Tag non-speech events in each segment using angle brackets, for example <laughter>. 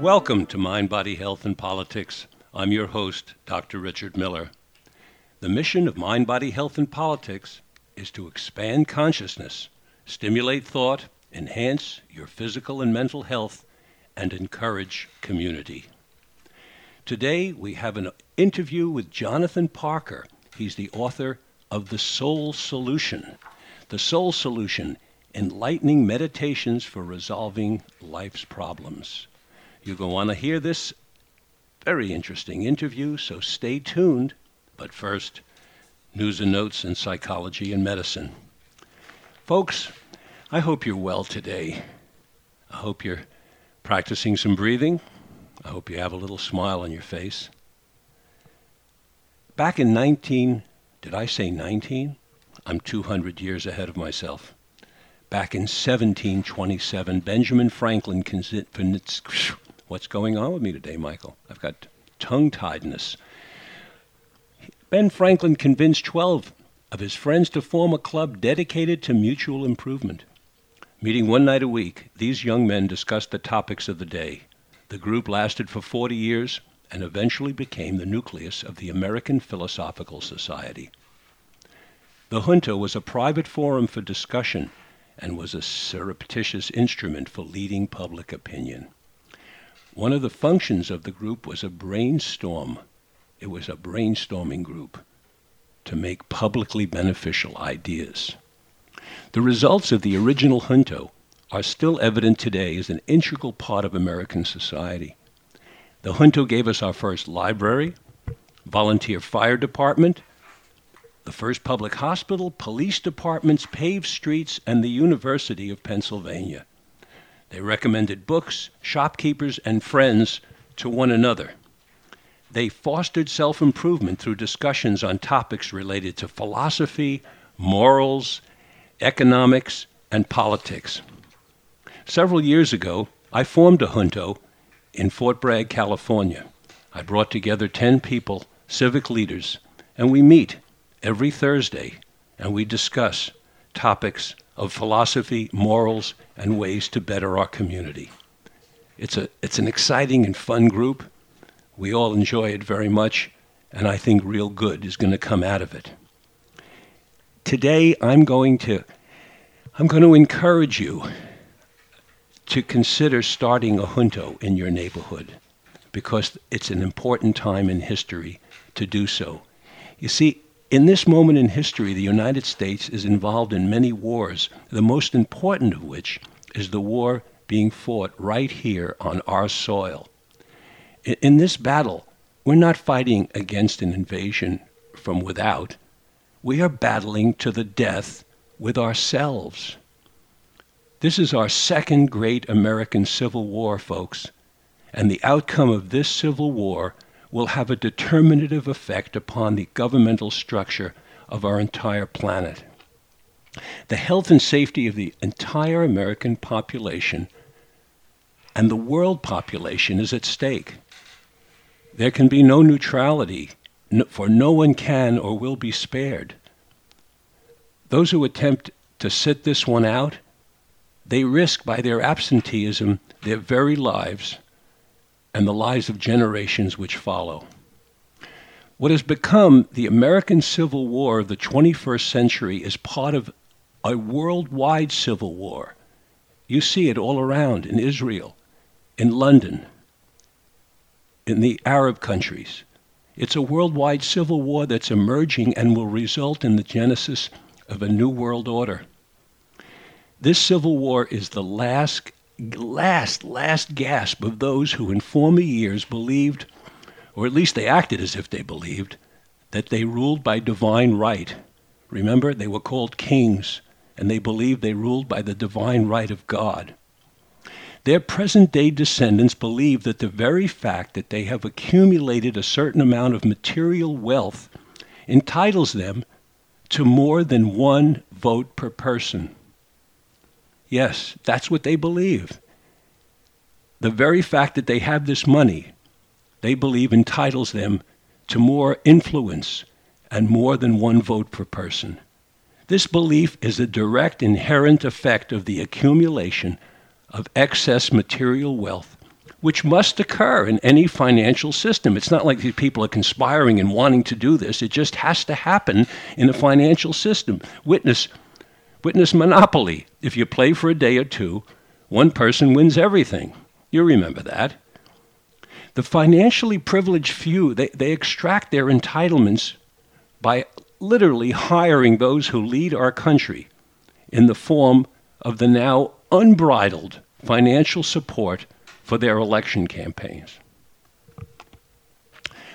Welcome to Mind, Body, Health, and Politics. I'm your host, Dr. Richard Miller. The mission of Mind, Body, Health, and Politics is to expand consciousness, stimulate thought, enhance your physical and mental health, and encourage community. Today, we have an interview with Jonathan Parker. He's the author of The Soul Solution. The Soul Solution Enlightening Meditations for Resolving Life's Problems. You're going to want to hear this very interesting interview, so stay tuned. But first, news and notes in psychology and medicine. Folks, I hope you're well today. I hope you're practicing some breathing. I hope you have a little smile on your face. Back in 19, did I say 19? I'm 200 years ahead of myself. Back in 1727, Benjamin Franklin. What's going on with me today, Michael? I've got tongue tiedness. Ben Franklin convinced 12 of his friends to form a club dedicated to mutual improvement. Meeting one night a week, these young men discussed the topics of the day. The group lasted for 40 years and eventually became the nucleus of the American Philosophical Society. The junto was a private forum for discussion and was a surreptitious instrument for leading public opinion. One of the functions of the group was a brainstorm. It was a brainstorming group to make publicly beneficial ideas. The results of the original junto are still evident today as an integral part of American society. The junto gave us our first library, volunteer fire department, the first public hospital, police departments, paved streets, and the University of Pennsylvania. They recommended books, shopkeepers, and friends to one another. They fostered self improvement through discussions on topics related to philosophy, morals, economics, and politics. Several years ago, I formed a junto in Fort Bragg, California. I brought together 10 people, civic leaders, and we meet every Thursday and we discuss topics of philosophy, morals, and ways to better our community. It's, a, it's an exciting and fun group. We all enjoy it very much, and I think real good is going to come out of it. Today, I'm going to, I'm going to encourage you to consider starting a junto in your neighborhood because it's an important time in history to do so. You see, in this moment in history, the United States is involved in many wars, the most important of which is the war being fought right here on our soil. In this battle, we're not fighting against an invasion from without. We are battling to the death with ourselves. This is our second great American Civil War, folks, and the outcome of this Civil War will have a determinative effect upon the governmental structure of our entire planet. The health and safety of the entire American population and the world population is at stake. There can be no neutrality, for no one can or will be spared. Those who attempt to sit this one out, they risk by their absenteeism their very lives and the lives of generations which follow. What has become the American Civil War of the 21st century is part of a worldwide civil war. You see it all around in Israel, in London, in the Arab countries. It's a worldwide civil war that's emerging and will result in the genesis of a new world order. This civil war is the last last, last gasp of those who in former years believed, or at least they acted as if they believed, that they ruled by divine right. Remember, they were called kings, and they believed they ruled by the divine right of God. Their present day descendants believe that the very fact that they have accumulated a certain amount of material wealth entitles them to more than one vote per person. Yes, that's what they believe. The very fact that they have this money, they believe entitles them to more influence and more than one vote per person. This belief is a direct inherent effect of the accumulation of excess material wealth which must occur in any financial system. It's not like these people are conspiring and wanting to do this. It just has to happen in a financial system. Witness, witness monopoly. If you play for a day or two, one person wins everything. You remember that. The financially privileged few, they, they extract their entitlements by literally hiring those who lead our country in the form of the now unbridled financial support for their election campaigns.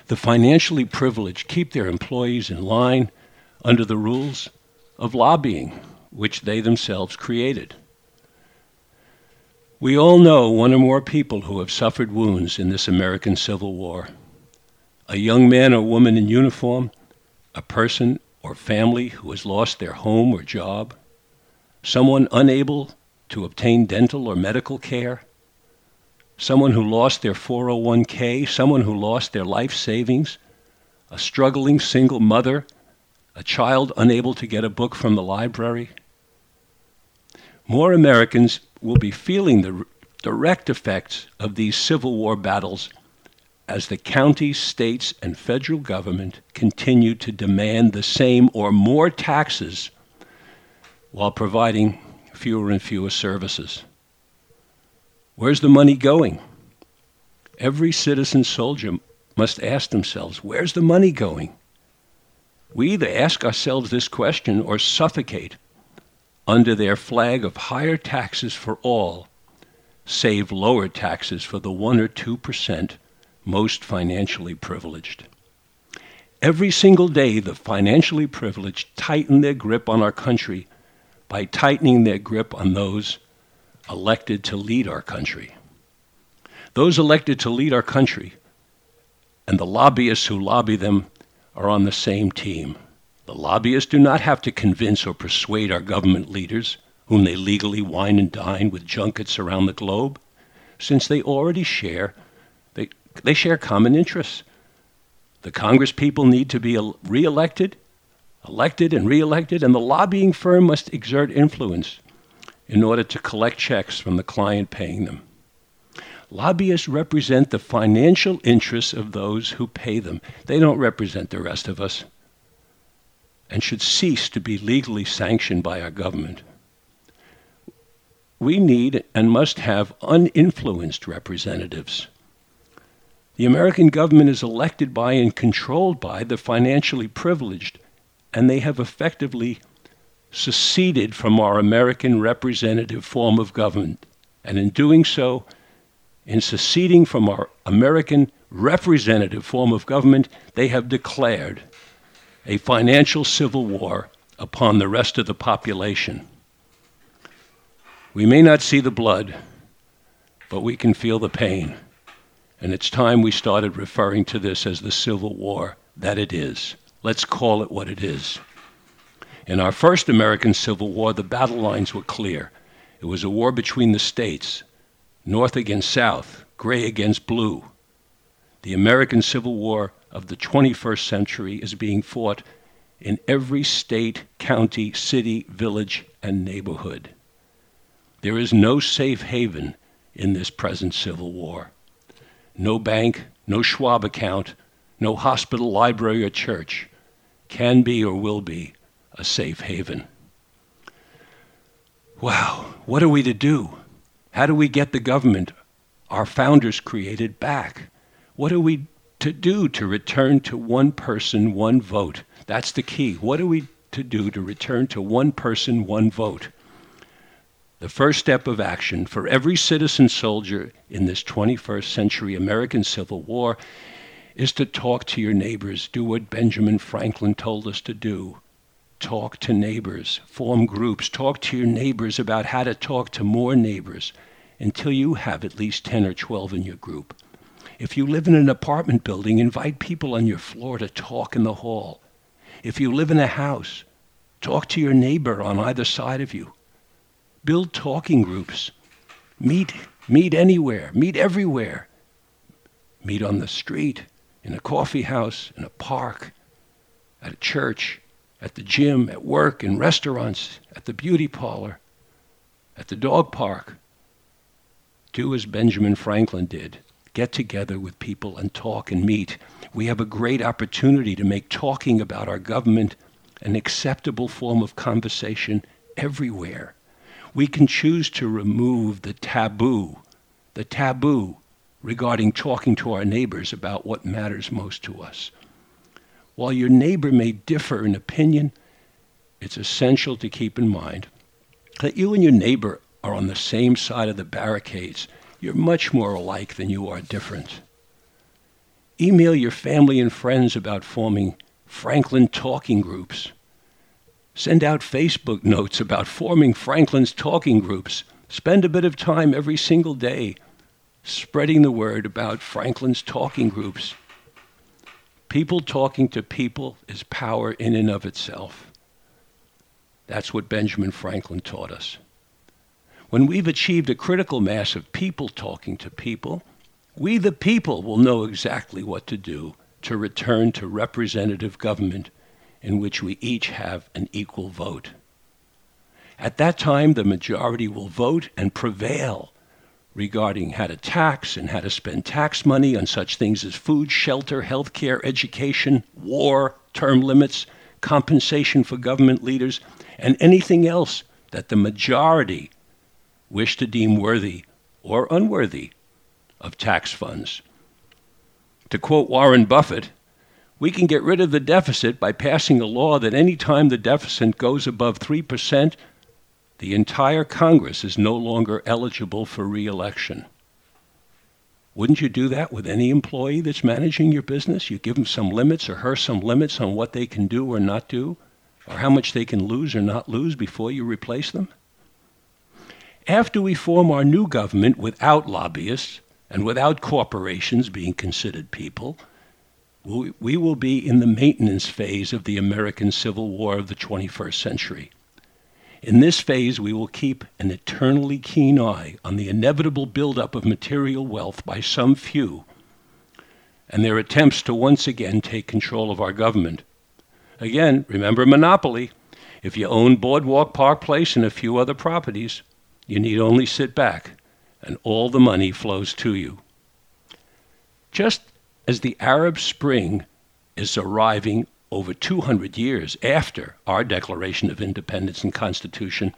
The financially privileged keep their employees in line under the rules of lobbying, which they themselves created. We all know one or more people who have suffered wounds in this American Civil War. A young man or woman in uniform, a person or family who has lost their home or job, someone unable to obtain dental or medical care, someone who lost their 401k, someone who lost their life savings, a struggling single mother, a child unable to get a book from the library. More Americans will be feeling the direct effects of these Civil War battles as the counties, states, and federal government continue to demand the same or more taxes while providing fewer and fewer services. Where's the money going? Every citizen soldier must ask themselves, where's the money going? We either ask ourselves this question or suffocate under their flag of higher taxes for all, save lower taxes for the 1 or 2% most financially privileged. Every single day, the financially privileged tighten their grip on our country by tightening their grip on those elected to lead our country. Those elected to lead our country and the lobbyists who lobby them are on the same team. The lobbyists do not have to convince or persuade our government leaders, whom they legally wine and dine with junkets around the globe, since they already share they, they share common interests. The Congress people need to be reelected, elected and reelected, and the lobbying firm must exert influence in order to collect checks from the client paying them. Lobbyists represent the financial interests of those who pay them. They don't represent the rest of us and should cease to be legally sanctioned by our government. We need and must have uninfluenced representatives. The American government is elected by and controlled by the financially privileged, and they have effectively seceded from our American representative form of government. And in doing so, in seceding from our American representative form of government, they have declared a financial civil war upon the rest of the population. We may not see the blood, but we can feel the pain. And it's time we started referring to this as the Civil War that it is. Let's call it what it is. In our first American Civil War, the battle lines were clear. It was a war between the states, North against South, gray against blue. The American Civil War of the 21st century is being fought in every state, county, city, village, and neighborhood. There is no safe haven in this present Civil War. No bank, no Schwab account, no hospital, library, or church can be or will be a safe haven. Wow, what are we to do? How do we get the government our founders created back? What are we to do to return to one person, one vote? That's the key. What are we to do to return to one person, one vote? The first step of action for every citizen soldier in this 21st century American Civil War is to talk to your neighbors. Do what Benjamin Franklin told us to do. Talk to neighbors, form groups, talk to your neighbors about how to talk to more neighbors until you have at least 10 or 12 in your group. If you live in an apartment building, invite people on your floor to talk in the hall. If you live in a house, talk to your neighbor on either side of you. Build talking groups. Meet, meet anywhere, meet everywhere. Meet on the street, in a coffee house, in a park, at a church, at the gym, at work, in restaurants, at the beauty parlor, at the dog park, Do as Benjamin Franklin did. Get together with people and talk and meet. We have a great opportunity to make talking about our government an acceptable form of conversation everywhere. We can choose to remove the taboo, the taboo regarding talking to our neighbors about what matters most to us. While your neighbor may differ in opinion, it's essential to keep in mind that you and your neighbor are on the same side of the barricades. You're much more alike than you are different. Email your family and friends about forming Franklin talking groups. Send out Facebook notes about forming Franklin's talking groups. Spend a bit of time every single day spreading the word about Franklin's talking groups. People talking to people is power in and of itself. That's what Benjamin Franklin taught us. When we've achieved a critical mass of people talking to people, we the people will know exactly what to do to return to representative government in which we each have an equal vote. At that time, the majority will vote and prevail regarding how to tax and how to spend tax money on such things as food, shelter, health care, education, war, term limits, compensation for government leaders, and anything else that the majority wish to deem worthy or unworthy of tax funds. To quote Warren Buffett, we can get rid of the deficit by passing a law that any time the deficit goes above 3%, the entire Congress is no longer eligible for reelection. Wouldn't you do that with any employee that's managing your business? You give them some limits or her some limits on what they can do or not do, or how much they can lose or not lose before you replace them? After we form our new government without lobbyists and without corporations being considered people, we will be in the maintenance phase of the American Civil War of the 21st century. In this phase, we will keep an eternally keen eye on the inevitable buildup of material wealth by some few and their attempts to once again take control of our government. Again, remember monopoly. If you own Boardwalk Park Place and a few other properties, you need only sit back and all the money flows to you. Just as the Arab Spring is arriving over 200 years after our Declaration of Independence and Constitution,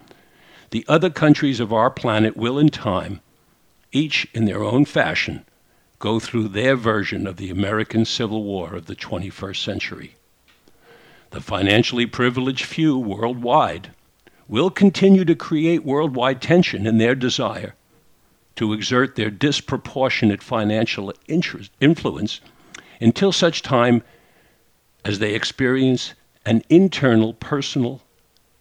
the other countries of our planet will, in time, each in their own fashion, go through their version of the American Civil War of the 21st century. The financially privileged few worldwide will continue to create worldwide tension in their desire to exert their disproportionate financial interest, influence until such time as they experience an internal personal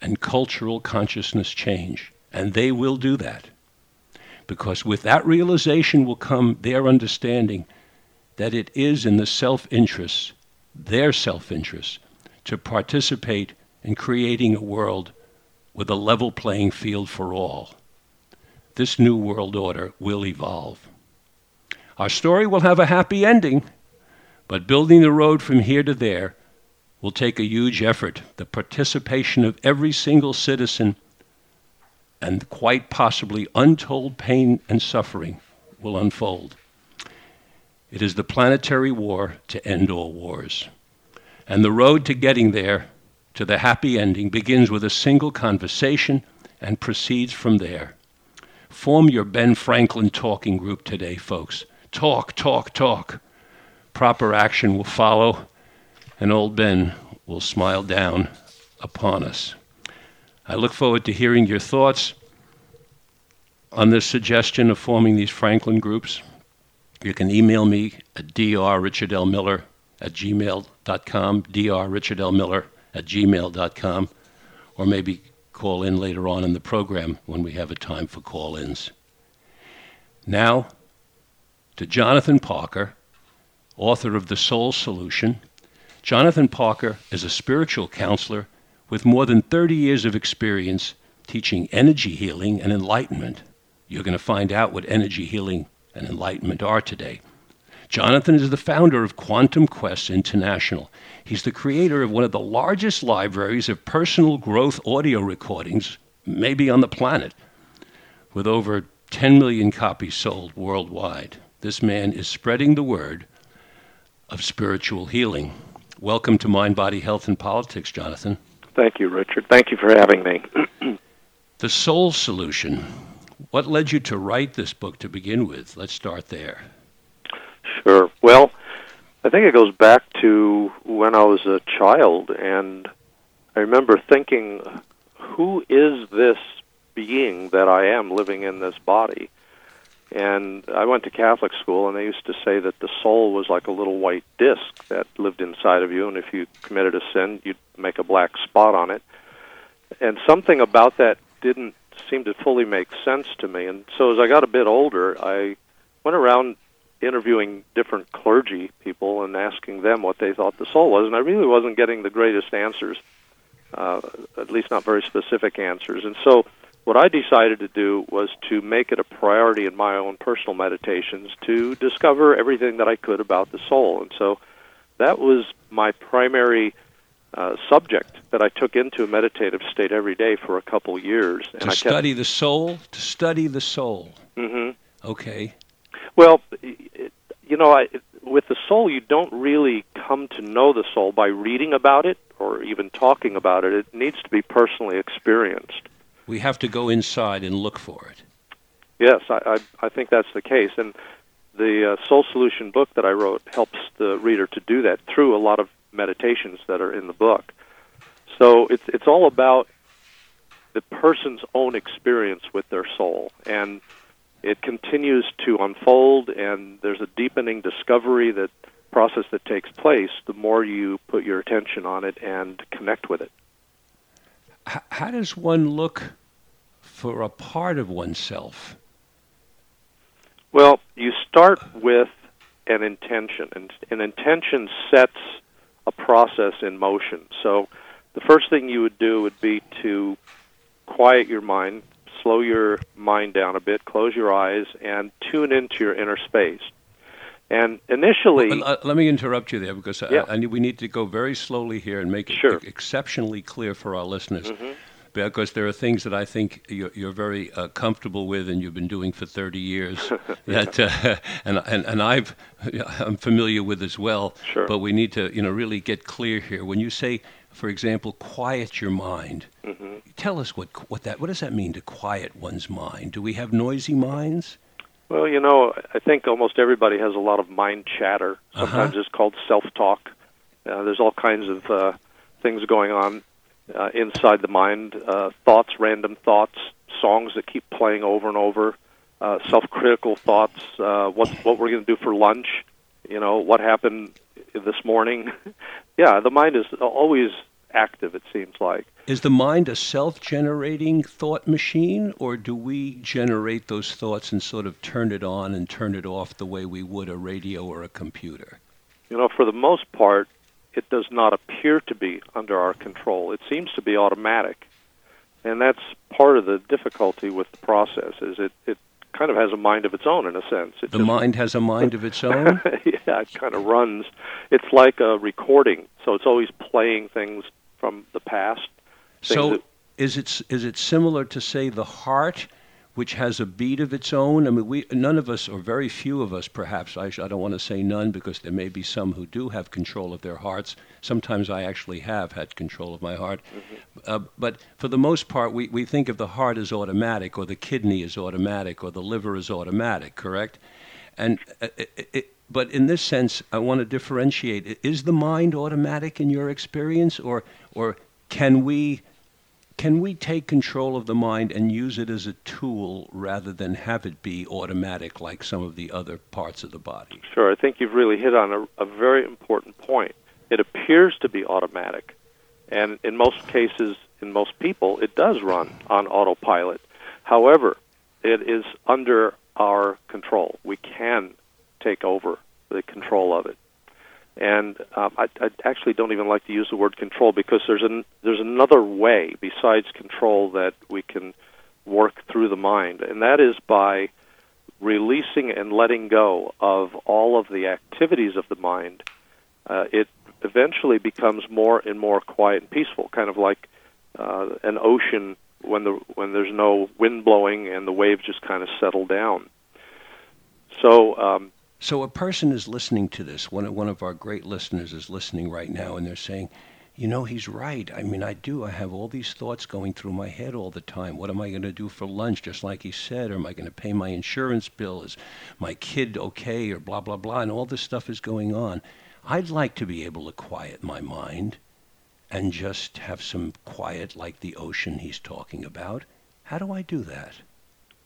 and cultural consciousness change. And they will do that. Because with that realization will come their understanding that it is in the self interest, their self interest, to participate in creating a world with a level playing field for all. This new world order will evolve. Our story will have a happy ending but building the road from here to there will take a huge effort, the participation of every single citizen, and quite possibly untold pain and suffering will unfold. It is the planetary war to end all wars. And the road to getting there, to the happy ending, begins with a single conversation and proceeds from there. Form your Ben Franklin talking group today, folks. Talk, talk, talk proper action will follow, and old Ben will smile down upon us. I look forward to hearing your thoughts on this suggestion of forming these Franklin groups. You can email me at drrichardlmiller at gmail.com, drrichardlmiller at gmail.com, or maybe call in later on in the program when we have a time for call ins. Now, to Jonathan Parker author of The Soul Solution. Jonathan Parker is a spiritual counselor with more than 30 years of experience teaching energy healing and enlightenment. You're going to find out what energy healing and enlightenment are today. Jonathan is the founder of Quantum Quest International. He's the creator of one of the largest libraries of personal growth audio recordings, maybe on the planet, with over 10 million copies sold worldwide. This man is spreading the word of spiritual healing. Welcome to Mind, Body, Health, and Politics, Jonathan. Thank you, Richard. Thank you for having me. <clears throat> the Soul Solution. What led you to write this book to begin with? Let's start there. Sure. Well, I think it goes back to when I was a child, and I remember thinking, who is this being that I am living in this body? And I went to Catholic school, and they used to say that the soul was like a little white disc that lived inside of you, and if you committed a sin, you'd make a black spot on it. And something about that didn't seem to fully make sense to me. And so as I got a bit older, I went around interviewing different clergy people and asking them what they thought the soul was, and I really wasn't getting the greatest answers, uh, at least not very specific answers. And so, what I decided to do was to make it a priority in my own personal meditations to discover everything that I could about the soul. And so, that was my primary uh, subject that I took into a meditative state every day for a couple years. And to I study the soul. To study the soul. Mm-hmm. Okay. Well, you know, I, with the soul, you don't really come to know the soul by reading about it or even talking about it. It needs to be personally experienced. We have to go inside and look for it. Yes, I, I, I think that's the case. And the uh, Soul Solution book that I wrote helps the reader to do that through a lot of meditations that are in the book. So it's it's all about the person's own experience with their soul and it continues to unfold, and there's a deepening discovery that process that takes place the more you put your attention on it and connect with it. How does one look for a part of oneself? Well, you start with an intention, and an intention sets a process in motion. So, the first thing you would do would be to quiet your mind, slow your mind down a bit, close your eyes, and tune into your inner space. And initially, well, uh, let me interrupt you there because yeah. I, I, we need to go very slowly here and make it sure. exceptionally clear for our listeners. Mm-hmm. Because there are things that I think you're, you're very uh, comfortable with, and you've been doing for 30 years. <laughs> that uh, <laughs> and and and I've <laughs> I'm familiar with as well. Sure. But we need to you know really get clear here. When you say for example, quiet your mind. Mm-hmm. Tell us what what that what does that mean to quiet one's mind? Do we have noisy minds? Well, you know, I think almost everybody has a lot of mind chatter. Uh-huh. Sometimes uh-huh. it's called self-talk. Uh, there's all kinds of uh, things going on uh, inside the mind. Uh, thoughts, random thoughts, songs that keep playing over and over. Uh, self-critical thoughts. Uh, what what we're going to do for lunch? You know, what happened this morning? <laughs> yeah, the mind is always active, it seems like. Is the mind a self generating thought machine, or do we generate those thoughts and sort of turn it on and turn it off the way we would a radio or a computer? You know, for the most part, it does not appear to be under our control. It seems to be automatic. And that's part of the difficulty with the process is it, it kind of has a mind of its own in a sense. It the just, mind has a mind of its own. <laughs> yeah, it kind of runs. It's like a recording, so it's always playing things from the past. So, that, is it is it similar to say the heart? Which has a beat of its own. I mean, we none of us, or very few of us, perhaps. I, sh- I don't want to say none because there may be some who do have control of their hearts. Sometimes I actually have had control of my heart, mm-hmm. uh, but for the most part, we, we think of the heart as automatic, or the kidney is automatic, or the liver is automatic. Correct? And uh, it, it, but in this sense, I want to differentiate: is the mind automatic in your experience, or or can we can we take control of the mind and use it as a tool rather than have it be automatic like some of the other parts of the body? Sure. I think you've really hit on a, a very important point. It appears to be automatic, and in most cases, in most people, it does run on autopilot. However, it is under our control. We can take over the control of it. And um, I, I actually don't even like to use the word control because there's an there's another way besides control that we can work through the mind, and that is by releasing and letting go of all of the activities of the mind. Uh, it eventually becomes more and more quiet and peaceful, kind of like uh, an ocean when the when there's no wind blowing and the waves just kind of settle down. So um, so a person is listening to this. One of, one of our great listeners is listening right now, and they're saying, you know, he's right. I mean, I do. I have all these thoughts going through my head all the time. What am I going to do for lunch, just like he said? Or am I going to pay my insurance bill? Is my kid okay? Or blah, blah, blah. And all this stuff is going on. I'd like to be able to quiet my mind and just have some quiet like the ocean he's talking about. How do I do that?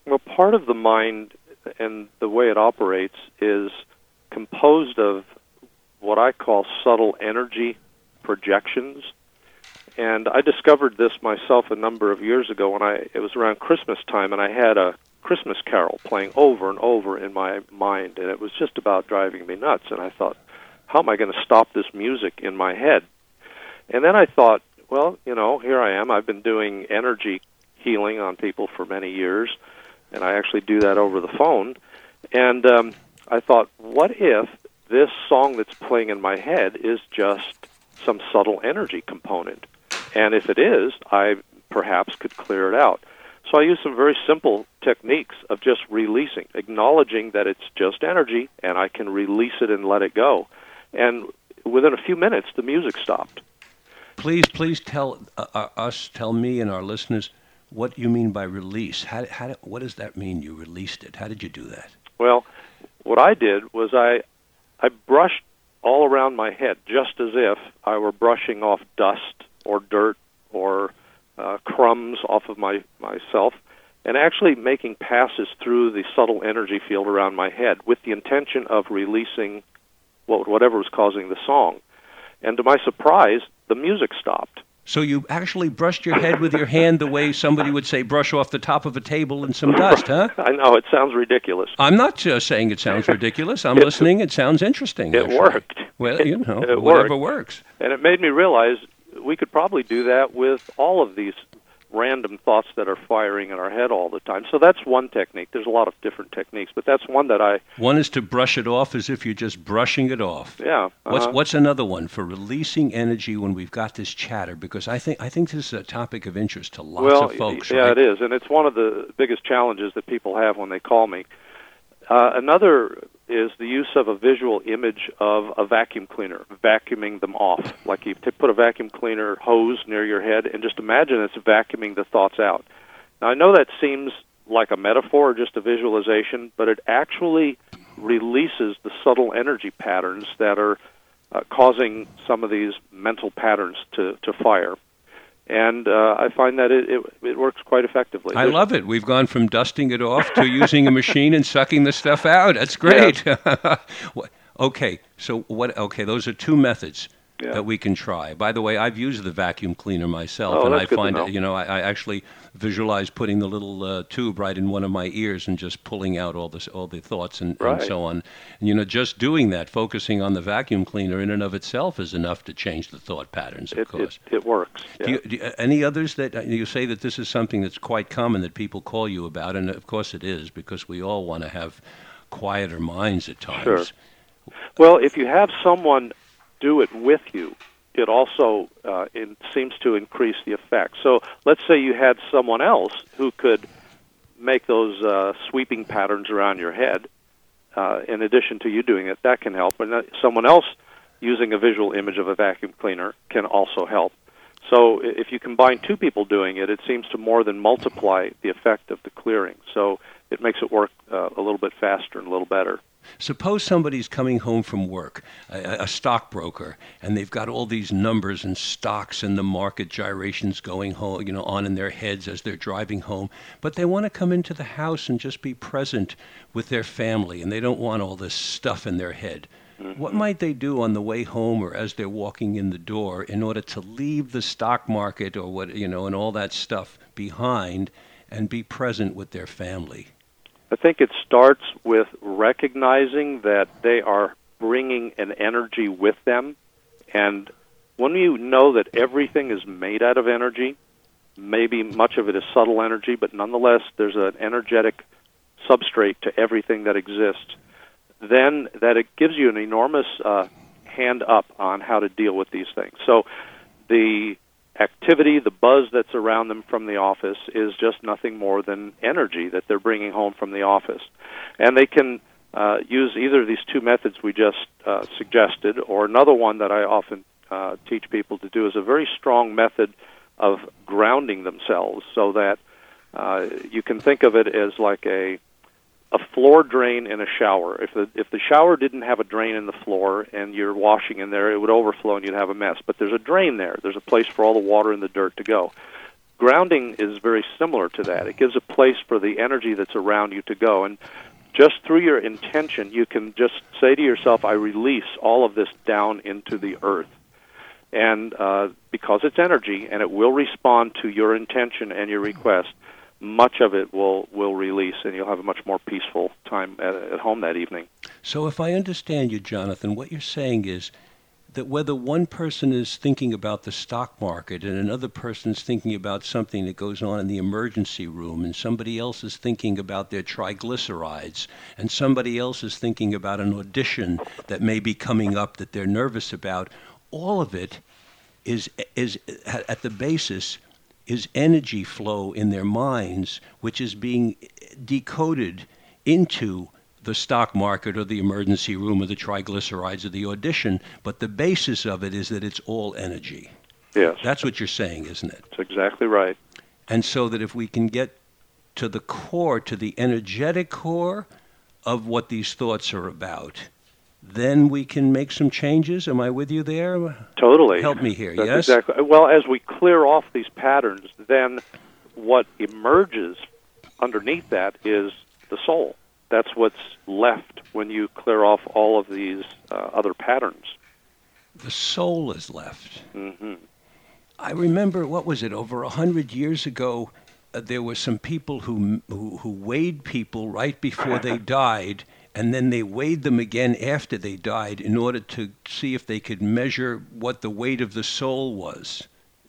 Well, part of the mind and the way it operates is composed of what I call subtle energy projections. And I discovered this myself a number of years ago when I it was around Christmas time and I had a Christmas carol playing over and over in my mind and it was just about driving me nuts and I thought how am I going to stop this music in my head? And then I thought, well, you know, here I am. I've been doing energy healing on people for many years and I actually do that over the phone. And um, I thought, what if this song that's playing in my head is just some subtle energy component? And if it is, I perhaps could clear it out. So I use some very simple techniques of just releasing, acknowledging that it's just energy, and I can release it and let it go. And within a few minutes, the music stopped. Please, please tell uh, uh us, tell me, and our listeners what you mean by release. How, how, what does that mean? You released it. How did you do that? Well, what I did was I, I brushed all around my head, just as if I were brushing off dust or dirt or uh, crumbs off of my myself, and actually making passes through the subtle energy field around my head with the intention of releasing what, whatever was causing the song. And to my surprise, the music stopped. So you actually brushed your head with your hand the way somebody would say brush off the top of a table in some dust, huh? <laughs> I know it sounds ridiculous. I'm not uh, saying it sounds ridiculous. I'm <laughs> listening. It sounds interesting. It actually. worked. Well, you know, <laughs> it whatever worked. works. And it made me realize we could probably do that with all of these random thoughts that are firing in our head all the time. So that's one technique. There's a lot of different techniques, but that's one that I. One is to brush it off as if you're just brushing it off. Yeah. Uh-huh. What's what's another one for releasing energy when we've got this chatter? Because I think I think this is a topic of interest to lots well, of folks. Yeah, right? it is, and it's one of the biggest challenges that people have when they call me. Uh, another is the use of a visual image of a vacuum cleaner vacuuming them off. Like you put a vacuum cleaner hose near your head and just imagine it's vacuuming the thoughts out. Now, I know that seems like a metaphor or just a visualization, but it actually releases the subtle energy patterns that are uh, causing some of these mental patterns to, to fire and uh, I find that it, it, it works quite effectively. I love it. We've gone from dusting it off to using a machine and sucking the stuff out. That's great. <laughs> Yeah. okay, so what? Okay, those are two methods. Yeah. that we can try. By the way, I've used the vacuum cleaner myself, oh, and I find know. you know I, I, actually visualize putting the little uh, tube right in one of my ears and just pulling out all this all the thoughts and, right. and so on. And you know, just doing that, focusing on the vacuum cleaner in and of itself is enough to change the thought patterns. Of it, course, it, it works. Yeah. Do you, do you, any others that uh, you say that this is something that's quite common that people call you about, and of course it is because we all want to have quieter minds at times. Sure. Well, if you have someone do it with you, it also uh, it seems to increase the effect. So let's say you had someone else who could make those uh, sweeping patterns around your head. Uh, in addition to you doing it, that can help. And someone else using a visual image of a vacuum cleaner can also help. So if you combine two people doing it, it seems to more than multiply the effect of the clearing. So it makes it work uh, a little bit faster and a little better. Suppose somebody's coming home from work, a, a, stockbroker, and they've got all these numbers and stocks and the market gyrations going home, you know, on in their heads as they're driving home, but they want to come into the house and just be present with their family, and they don't want all this stuff in their head. Mm-hmm. What might they do on the way home or as they're walking in the door in order to leave the stock market or what, you know, and all that stuff behind and be present with their family? I think it starts with recognizing that they are bringing an energy with them. And when you know that everything is made out of energy, maybe much of it is subtle energy, but nonetheless there's an energetic substrate to everything that exists, then that it gives you an enormous uh, hand up on how to deal with these things. So the activity, the buzz that's around them from the office is just nothing more than energy that they're bringing home from the office. And they can uh, use either of these two methods we just uh, suggested, or another one that I often uh, teach people to do is a very strong method of grounding themselves so that uh, you can think of it as like a a floor drain in a shower. If the if the shower didn't have a drain in the floor and you're washing in there, it would overflow and you'd have a mess. But there's a drain there. There's a place for all the water and the dirt to go. Grounding is very similar to that. It gives a place for the energy that's around you to go and just through your intention you can just say to yourself I release all of this down into the earth. And uh, because it's energy and it will respond to your intention and your request, much of it will will release, and you'll have a much more peaceful time at, at home that evening. So, if I understand you, Jonathan, what you're saying is that whether one person is thinking about the stock market and another person is thinking about something that goes on in the emergency room and somebody else is thinking about their triglycerides and somebody else is thinking about an audition that may be coming up that they're nervous about all of it is is at the basis is energy flow in their minds, which is being decoded into the stock market or the emergency room or the triglycerides or the audition, but the basis of it is that it's all energy. Yes. That's what you're saying, isn't it? That's exactly right. And so that if we can get to the core, to the energetic core of what these thoughts are about, then we can make some changes. Am I with you there? Totally. Help me here. That's yes. Exactly. Well, as we clear off these patterns, then what emerges underneath that is the soul. That's what's left when you clear off all of these uh, other patterns. The soul is left. Mm-hmm. I remember what was it over a hundred years ago. Uh, there were some people who, who who weighed people right before they <laughs> died and then they weighed them again after they died in order to see if they could measure what the weight of the soul was.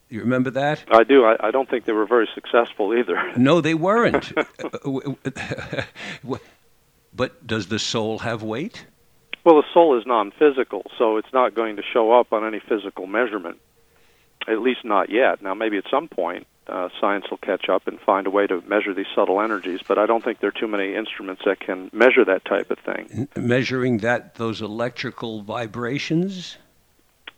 You remember that? I do. I, I don't think they were very successful either. <laughs> No, they weren't. <laughs> <laughs> but does the soul have weight? Well, the soul is non physical, so it's not going to show up on any physical measurement. At least not yet. Now, maybe at some point uh, science will catch up and find a way to measure these subtle energies. But I don't think there are too many instruments that can measure that type of thing. Measuring that those electrical vibrations.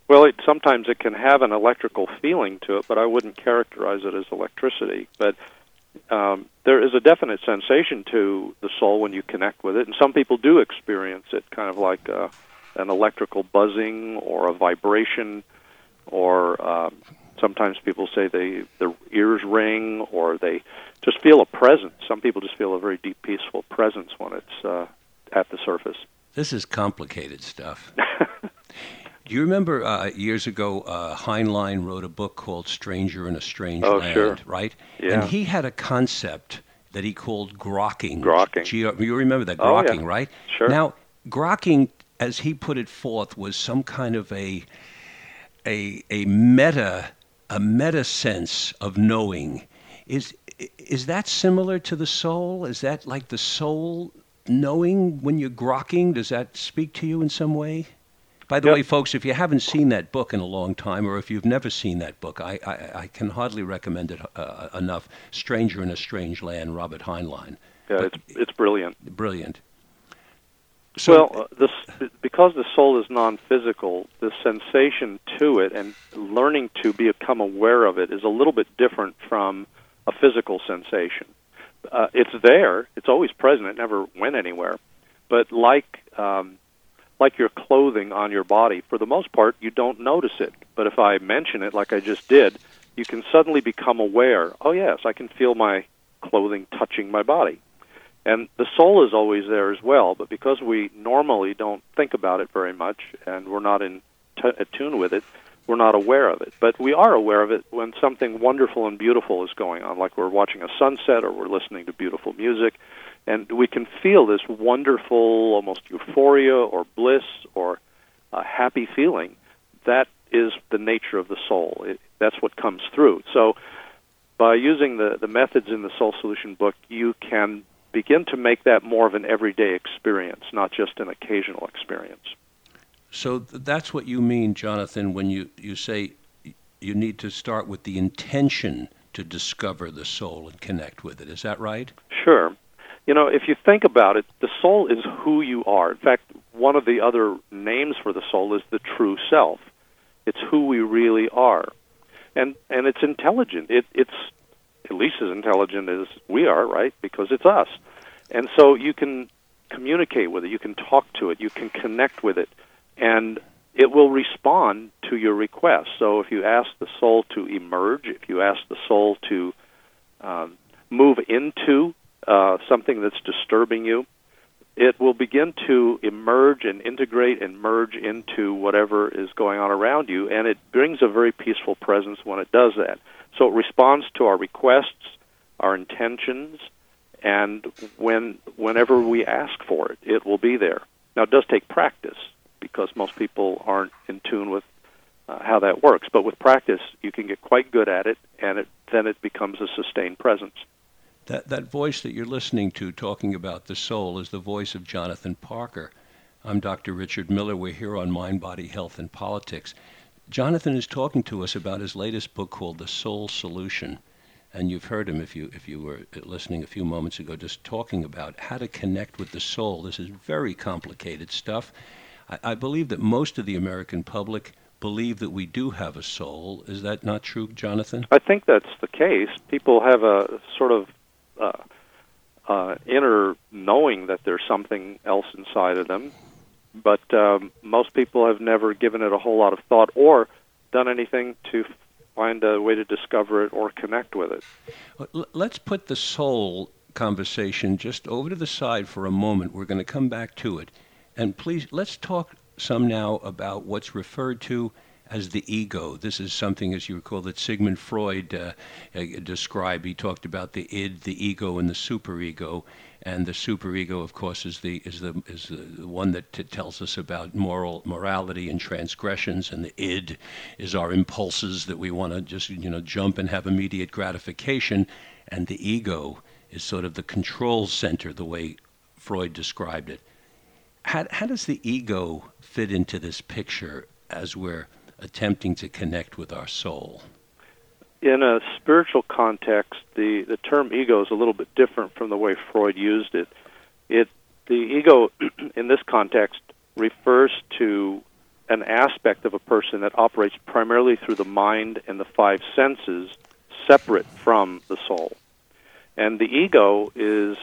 Well, it, sometimes it can have an electrical feeling to it, but I wouldn't characterize it as electricity. But um, there is a definite sensation to the soul when you connect with it, and some people do experience it, kind of like uh, an electrical buzzing or a vibration, or um, Sometimes people say they their ears ring or they just feel a presence. Some people just feel a very deep, peaceful presence when it's uh, at the surface. This is complicated stuff. <laughs> Do you remember uh, years ago, uh, Heinlein wrote a book called Stranger in a Strange oh, Land, sure. right? Yeah. And he had a concept that he called grokking. Grokking. G- you remember that, oh, grokking, yeah. right? Sure. Now, grokking, as he put it forth, was some kind of a, a, a meta a meta sense of knowing. Is is that similar to the soul? Is that like the soul knowing when you're grokking? Does that speak to you in some way? By the yep. way, folks, if you haven't seen that book in a long time, or if you've never seen that book, I, I, I can hardly recommend it uh, enough. Stranger in a Strange Land, Robert Heinlein. Yeah, but it's it's brilliant. Brilliant. So, well, uh, because the soul is non-physical, the sensation to it and learning to become aware of it is a little bit different from a physical sensation. Uh, it's there; it's always present. It never went anywhere. But like um, like your clothing on your body, for the most part, you don't notice it. But if I mention it, like I just did, you can suddenly become aware. Oh yes, I can feel my clothing touching my body. And the soul is always there as well, but because we normally don't think about it very much and we're not in t- tune with it, we're not aware of it. But we are aware of it when something wonderful and beautiful is going on, like we're watching a sunset or we're listening to beautiful music. And we can feel this wonderful, almost euphoria or bliss or a happy feeling. That is the nature of the soul. It, that's what comes through. So, by using the, the methods in the Soul Solution book, you can begin to make that more of an everyday experience, not just an occasional experience. So that's what you mean, Jonathan, when you, you say you need to start with the intention to discover the soul and connect with it. Is that right? Sure. You know, if you think about it, the soul is who you are. In fact, one of the other names for the soul is the true self. It's who we really are. And and it's intelligent. It it's at least as intelligent as we are, right? Because it's us. And so you can communicate with it, you can talk to it, you can connect with it, and it will respond to your request. So if you ask the soul to emerge, if you ask the soul to um, move into uh, something that's disturbing you, it will begin to emerge and integrate and merge into whatever is going on around you, and it brings a very peaceful presence when it does that. So it responds to our requests, our intentions, and when whenever we ask for it, it will be there. Now it does take practice because most people aren't in tune with uh, how that works. But with practice, you can get quite good at it, and it, then it becomes a sustained presence. That that voice that you're listening to talking about the soul is the voice of Jonathan Parker. I'm Dr. Richard Miller. We're here on Mind, Body, Health, and Politics. Jonathan is talking to us about his latest book called The Soul Solution. And you've heard him if you if you were listening a few moments ago, just talking about how to connect with the soul. This is very complicated stuff. I, I believe that most of the American public believe that we do have a soul. Is that not true, Jonathan? I think that's the case. People have a sort of uh, uh, inner knowing that there's something else inside of them, but um, most people have never given it a whole lot of thought or done anything to find a way to discover it or connect with it. Let's put the soul conversation just over to the side for a moment. We're going to come back to it. And please, let's talk some now about what's referred to as the ego. This is something, as you recall, that Sigmund Freud uh, uh, described. He talked about the id, the ego, and the superego. And the superego, of course, is the is the is the one that t- tells us about moral morality and transgressions, and the id is our impulses that we want to just you know jump and have immediate gratification, and the ego is sort of the control center, the way Freud described it. How, how does the ego fit into this picture as we're attempting to connect with our soul? In a spiritual context, the, the term ego is a little bit different from the way Freud used it. It the ego <clears throat> in this context refers to an aspect of a person that operates primarily through the mind and the five senses, separate from the soul. And the ego is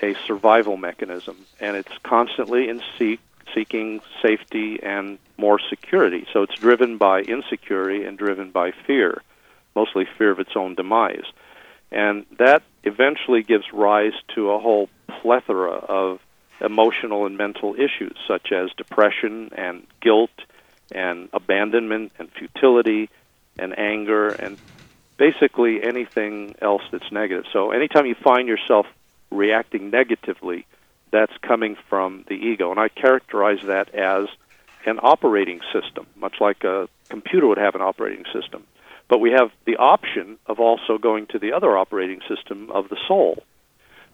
a survival mechanism, and it's constantly in seek, seeking safety and more security. So it's driven by insecurity and driven by fear, mostly fear of its own demise. And that eventually gives rise to a whole plethora of emotional and mental issues, such as depression and guilt and abandonment and futility and anger and basically anything else that's negative. So anytime you find yourself reacting negatively, that's coming from the ego. And I characterize that as an operating system, much like a computer would have an operating system. But we have the option of also going to the other operating system of the soul.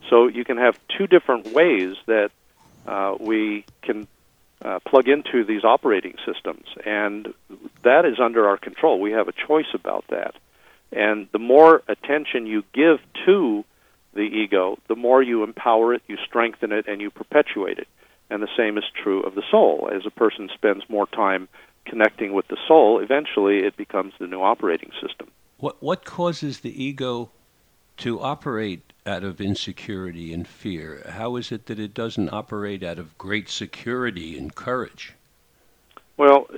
So you can have two different ways that uh, we can uh, plug into these operating systems, and that is under our control. We have a choice about that. And the more attention you give to the ego, the more you empower it, you strengthen it, and you perpetuate it. And the same is true of the soul. As a person spends more time connecting with the soul, eventually it becomes the new operating system. What what causes the ego to operate out of insecurity and fear? How is it that it doesn't operate out of great security and courage? Well,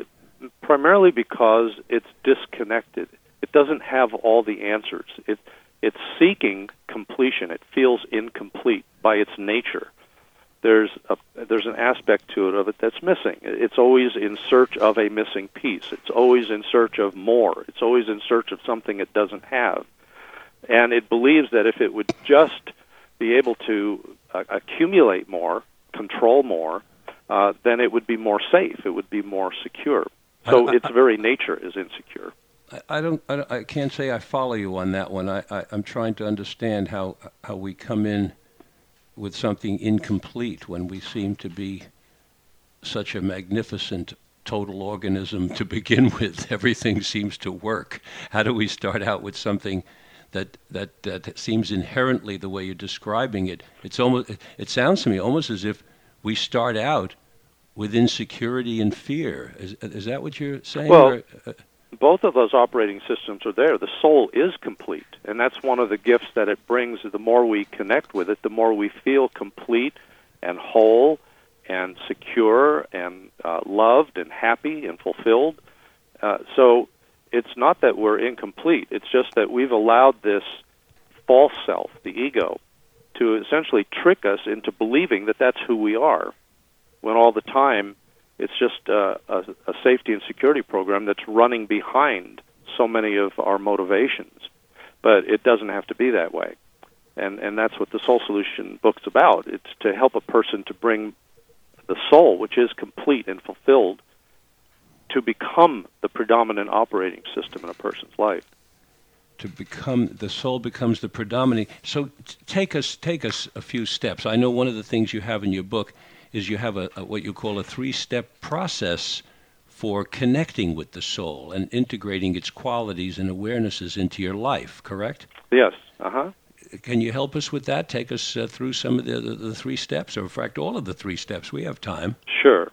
primarily because it's disconnected. It doesn't have all the answers. It it's seeking completion. It feels incomplete by its nature. There's a there's an aspect to it of it that's missing. It's always in search of a missing piece. It's always in search of more. It's always in search of something it doesn't have. And it believes that if it would just be able to uh, accumulate more, control more, uh, then it would be more safe. It would be more secure. So its very nature is insecure. I don't, I don't. I can't say I follow you on that one. I, I, I'm trying to understand how how we come in with something incomplete when we seem to be such a magnificent total organism to <laughs> begin with. Everything seems to work. How do we start out with something that that that seems inherently the way you're describing it? It's almost it sounds to me almost as if we start out with insecurity and fear. Is, is that what you're saying? Well, or, uh, both of those operating systems are there. The soul is complete, and that's one of the gifts that it brings. The more we connect with it, the more we feel complete and whole and secure and uh, loved and happy and fulfilled. Uh, so it's not that we're incomplete. It's just that we've allowed this false self, the ego, to essentially trick us into believing that that's who we are, when all the time it's just a, a, a safety and security program that's running behind so many of our motivations. But it doesn't have to be that way. And, and that's what the Soul Solution book's about. It's to help a person to bring the soul, which is complete and fulfilled, to become the predominant operating system in a person's life. To become the soul becomes the predominant. So t- take us take us a few steps. I know one of the things you have in your book is you have a, a what you call a three-step process for connecting with the soul and integrating its qualities and awarenesses into your life. Correct? Yes. Uh huh. Can you help us with that? Take us uh, through some of the, the, the, three steps, or in fact, all of the three steps. We have time. Sure.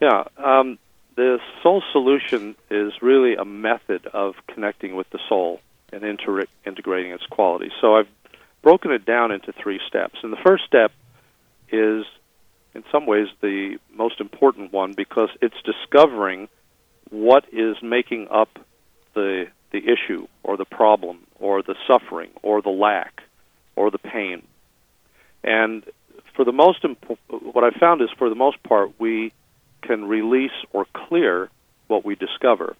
Yeah. Um, the soul solution is really a method of connecting with the soul and inter- integrating its qualities. So I've broken it down into three steps. And the first step is, in some ways, the most important one because it's discovering what is making up the the issue or the problem or the suffering or the lack or the pain. And for the most imp- what I found is for the most part we can release or clear what we discover.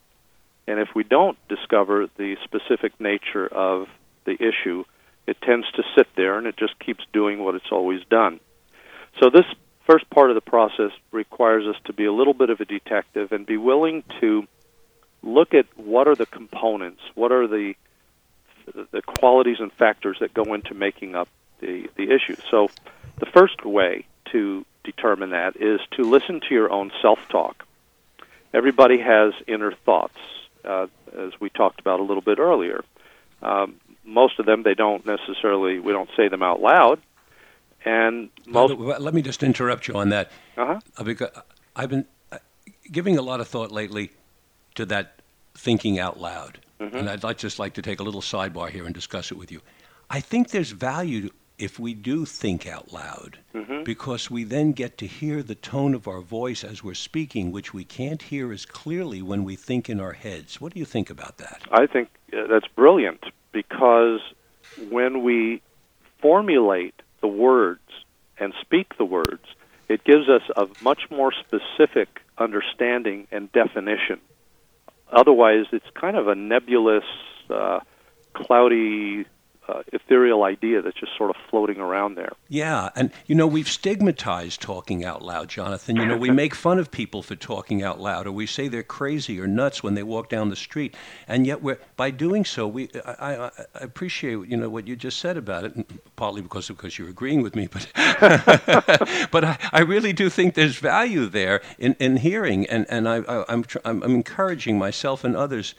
And if we don't discover the specific nature of the issue, it tends to sit there and it just keeps doing what it's always done. So this first part of the process requires us to be a little bit of a detective and be willing to look at what are the components, what are the the qualities and factors that go into making up the the issue. So, the first way to determine that is to listen to your own self-talk. Everybody has inner thoughts, uh, as we talked about a little bit earlier. Um, most of them, they don't necessarily. We don't say them out loud, and most. Let me just interrupt you on that. Uh-huh. Uh, because I've been uh, giving a lot of thought lately to that thinking out loud. Mm-hmm. And I'd like, just like to take a little sidebar here and discuss it with you. I think there's value if we do think out loud mm-hmm. because we then get to hear the tone of our voice as we're speaking, which we can't hear as clearly when we think in our heads. What do you think about that? I think uh, that's brilliant because when we formulate the words and speak the words, it gives us a much more specific understanding and definition. Otherwise, it's kind of a nebulous, uh, cloudy uh, ethereal idea that's just sort of floating around there. Yeah, and you know we've stigmatized talking out loud, Jonathan. You know we make fun of people for talking out loud, or we say they're crazy or nuts when they walk down the street, and yet we're by doing so we I, I, I appreciate you know what you just said about it, partly because because you're agreeing with me, but <laughs> but I, I really do think there's value there in, in hearing, and and I, I I'm, I'm I'm encouraging myself and others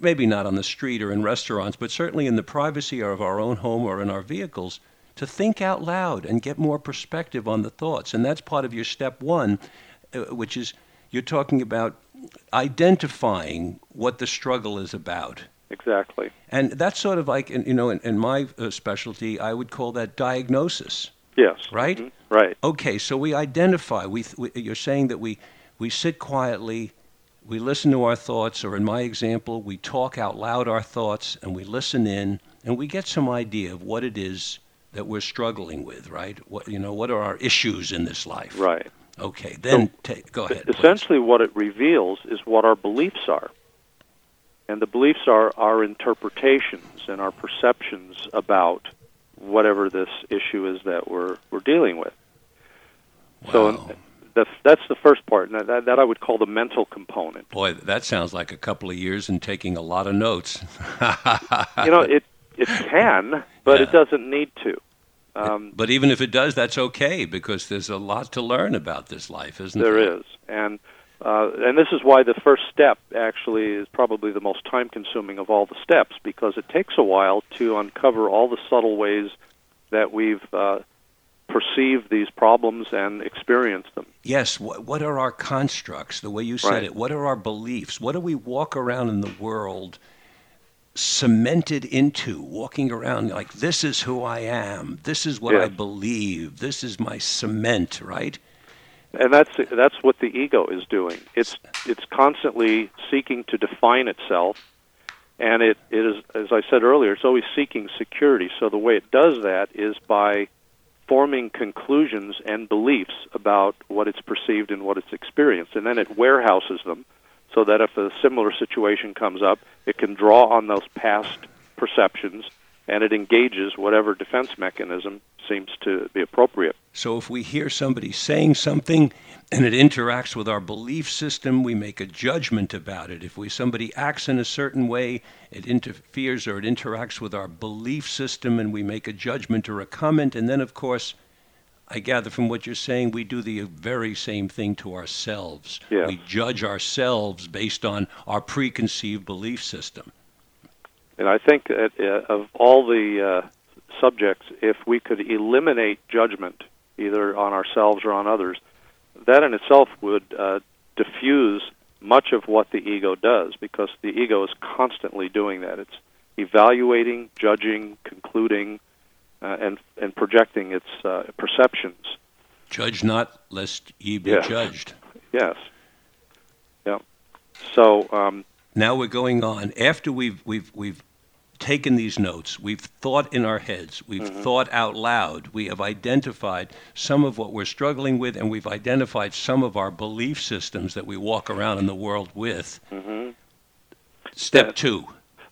maybe not on the street or in restaurants, but certainly in the privacy of our own home or in our vehicles, to think out loud and get more perspective on the thoughts. And that's part of your step one, uh, which is you're talking about identifying what the struggle is about. Exactly. And that's sort of like, you know, in, in my uh, specialty, I would call that diagnosis. Yes. Right? Mm-hmm. Right. Okay, so we identify. We, we, you're saying that we, we sit quietly we listen to our thoughts, or in my example, we talk out loud our thoughts and we listen in and we get some idea of what it is that we're struggling with, right? What you know, what are our issues in this life? Right. Okay, then so, take, go ahead. Essentially, please. what it reveals is what our beliefs are, and the beliefs are our interpretations and our perceptions about whatever this issue is that we're we're dealing with. Wow. So, that's that's the first part, and that, that I would call the mental component. Boy, that sounds like a couple of years and taking a lot of notes. <laughs> you know, it it can, but yeah. it doesn't need to. Um, but even if it does, that's okay because there's a lot to learn about this life, isn't there? There is, and Uh, and this is why the first step actually is probably the most time consuming of all the steps because it takes a while to uncover all the subtle ways that we've uh, perceived these problems and experience them. Yes, what, what are our constructs, the way you said Right. it? What are our beliefs? What do we walk around in the world cemented into, walking around like, this is who I am, this is what I believe, this is my cement, right? And that's that's what the ego is doing. It's it's constantly seeking to define itself, and it, it is, as I said earlier, it's always seeking security. So the way it does that is by forming conclusions and beliefs about what it's perceived and what it's experienced, and then it warehouses them so that if a similar situation comes up, it can draw on those past perceptions and it engages whatever defense mechanism seems to be appropriate. So if we hear somebody saying something and it interacts with our belief system, we make a judgment about it. If we somebody acts in a certain way, it interferes or it interacts with our belief system and we make a judgment or a comment and then of course I gather from what you're saying we do the very same thing to ourselves. Yeah. We judge ourselves based on our preconceived belief system. And I think that uh, of all the uh, subjects, if we could eliminate judgment, either on ourselves or on others, that in itself would uh, diffuse much of what the ego does, because the ego is constantly doing that. It's evaluating, judging, concluding, uh, and and projecting its uh, perceptions. Judge not lest ye be Yeah. judged. Yes. Yeah. So um, now we're going on after we've we've we've taken these notes we've thought in our heads we've Mm-hmm. thought out loud we have identified some of what we're struggling with and we've identified some of our belief systems that we walk around in the world with mhm. step. 2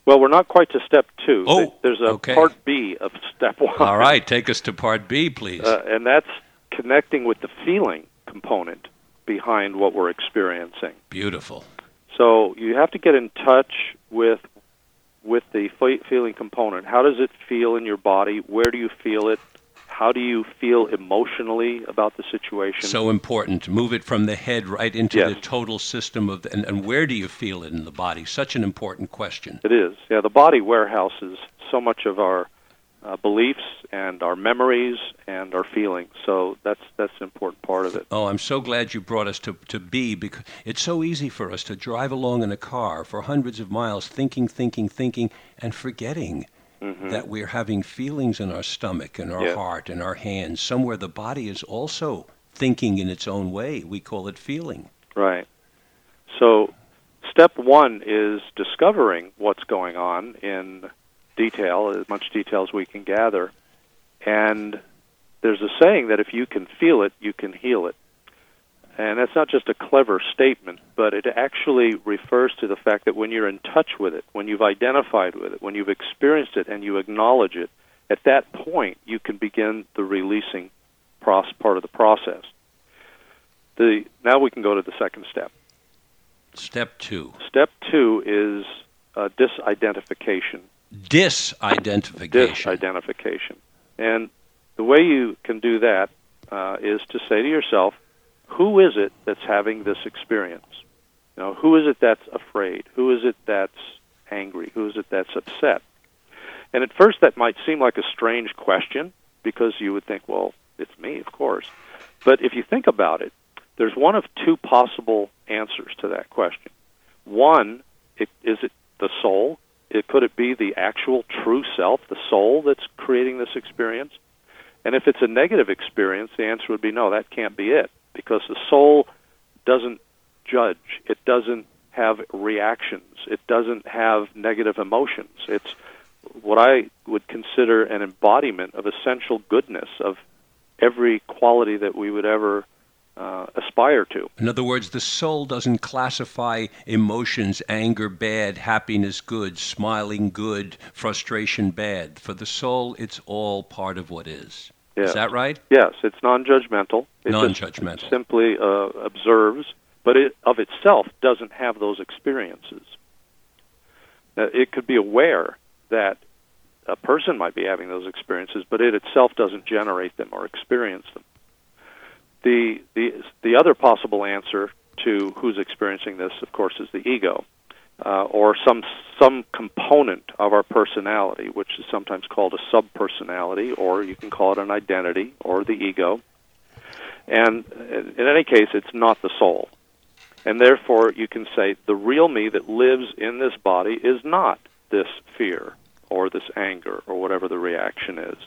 well, we're not quite to step two. Oh, There's a okay. part B of step one. all right <laughs> take us to part B please Uh, and that's connecting with the feeling component behind what we're experiencing. beautiful So you have to get in touch with with the feeling component. How does it feel in your body? Where do you feel it? How do you feel emotionally about the situation? so important move it from the head right into Yes. the total system of the, and, and where do you feel it in the body such an important question it is. Yeah, the body warehouses so much of our uh, beliefs and our memories and our feelings. So that's that's an important part of it. Oh, I'm so glad you brought us to, to B because it's so easy for us to drive along in a car for hundreds of miles thinking, thinking, thinking, and forgetting Mhm. that we're having feelings in our stomach and our Yeah. heart and our hands. Somewhere the body is also thinking in its own way. We call it feeling. Right. So, step one is discovering what's going on in detail, as much detail as we can gather. And there's a saying that if you can feel it, you can heal it. And that's not just a clever statement, but it actually refers to the fact that when you're in touch with it, when you've identified with it, when you've experienced it and you acknowledge it, at that point you can begin the releasing process, part of the process. The, now we can go to the second step. Step two Step two is uh, disidentification. Disidentification. Disidentification. And the way you can do that uh, is to say to yourself, who is it that's having this experience? You know, who is it that's afraid? Who is it that's angry? Who is it that's upset? And at first, that might seem like a strange question because you would think, well, it's me, of course. But if you think about it, there's one of two possible answers to that question. One, it, is it the soul? It, could it be the actual true self, the soul that's creating this experience? And if it's a negative experience, the answer would be no, that can't be it, because the soul doesn't judge. It doesn't have reactions. It doesn't have negative emotions. It's what I would consider an embodiment of essential goodness, of every quality that we would ever uh, aspire to. In other words, the soul doesn't classify emotions anger bad, happiness good, smiling good, frustration bad. For the soul, it's all part of what is. Yes. Is that right? Yes, it's non-judgmental. It Non-judgmental. simply uh, observes, but it of itself doesn't have those experiences. Uh, it could be aware that a person might be having those experiences, but it itself doesn't generate them or experience them. The the the other possible answer to who's experiencing this, of course, is the ego, uh, or some some component of our personality, which is sometimes called a subpersonality, or you can call it an identity or the ego. And in any case, it's not the soul. And therefore, you can say the real me that lives in this body is not this fear or this anger or whatever the reaction is.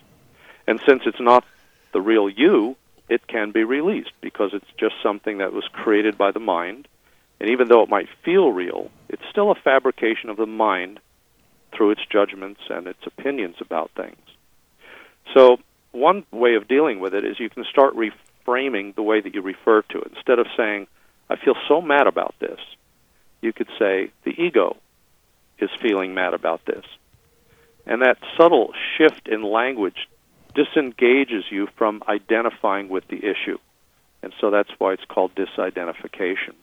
And since it's not the real you, it can be released because it's just something that was created by the mind. And even though it might feel real, it's still a fabrication of the mind through its judgments and its opinions about things. So, one way of dealing with it is you can start reframing the way that you refer to it. Instead of saying, I feel so mad about this, you could say, the ego is feeling mad about this. And that subtle shift in language disengages you from identifying with the issue. And so that's why it's called disidentification.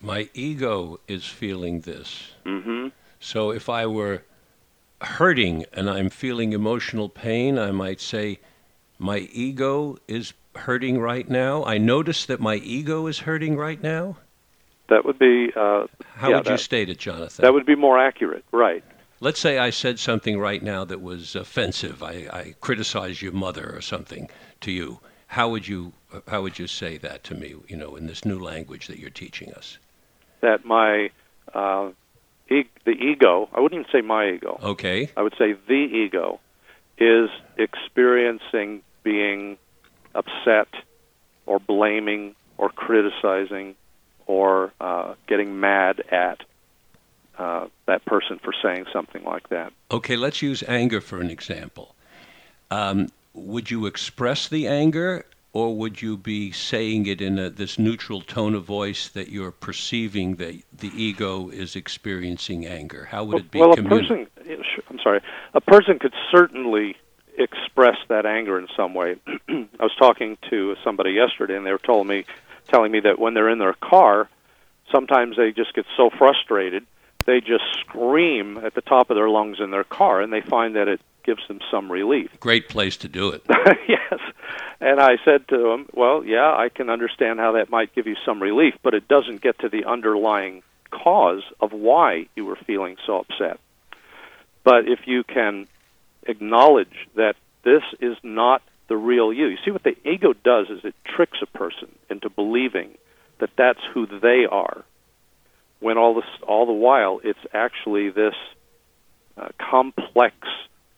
My ego is feeling this. Mm-hmm. So if I were hurting and I'm feeling emotional pain, I might say, My ego is hurting right now. I notice that my ego is hurting right now. That would be. Uh, How yeah, would you state it, Jonathan? That would be more accurate, right? Let's say I said something right now that was offensive. I, I criticized your mother or something to you. How would you how would you say that to me? You know, in this new language that you're teaching us. That my uh, e- the ego. I wouldn't even say my ego. Okay. I would say the ego is experiencing being upset or blaming or criticizing or uh, getting mad at uh, that person for saying something like that. Okay, let's use anger for an example. Um, would you express the anger, or would you be saying it in a, this neutral tone of voice that you're perceiving that the ego is experiencing anger? How would it be? Well, a communi- person. I'm sorry. A person could certainly express that anger in some way. <clears throat> I was talking to somebody yesterday, and they were told me, telling me that when they're in their car, sometimes they just get so frustrated they just scream at the top of their lungs in their car, and they find that it gives them some relief. Great place to do it. <laughs> yes. And I said to them, well, yeah, I can understand how that might give you some relief, but it doesn't get to the underlying cause of why you were feeling so upset. But if you can acknowledge that this is not the real you, you see what the ego does is it tricks a person into believing that that's who they are when all this all the while it's actually this uh, complex